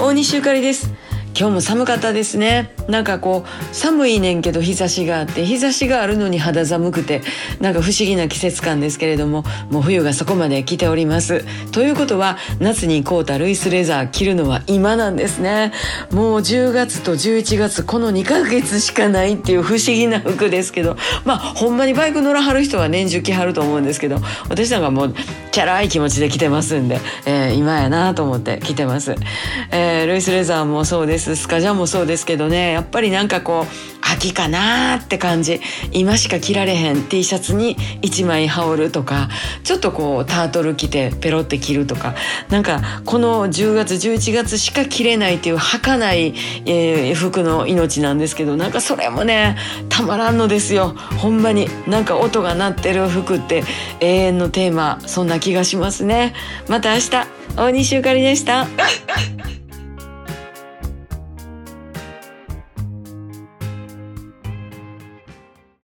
大西ゆかりです。今日も寒かったですね。なんかこう寒いねんけど日差しがあって日差しがあるのに肌寒くてなんか不思議な季節感ですけれどももう冬がそこまで来ております。ということは夏に買うたルイスレザー着るのは今なんですね。もう10月と11月この2ヶ月しかないっていう不思議な服ですけどまあほんまにバイク乗らはる人は年中着はると思うんですけど私なんかもうチャラい気持ちで着てますんで、えー、今やなと思って着てます、えー、ルイスレザーもそうです。スカジャンもそうですけどね。やっぱりなんかこう秋かなーって感じ。今しか着られへん T シャツに1枚羽織るとかちょっとこうタートル着てペロって着るとか。なんかこの10月11月しか着れないっていう儚い、えー、服の命なんですけどなんかそれもねたまらんのですよ。ほんまに。なんか音が鳴ってる服って永遠のテーマそんな気がしますね。また明日大西ゆかりでした。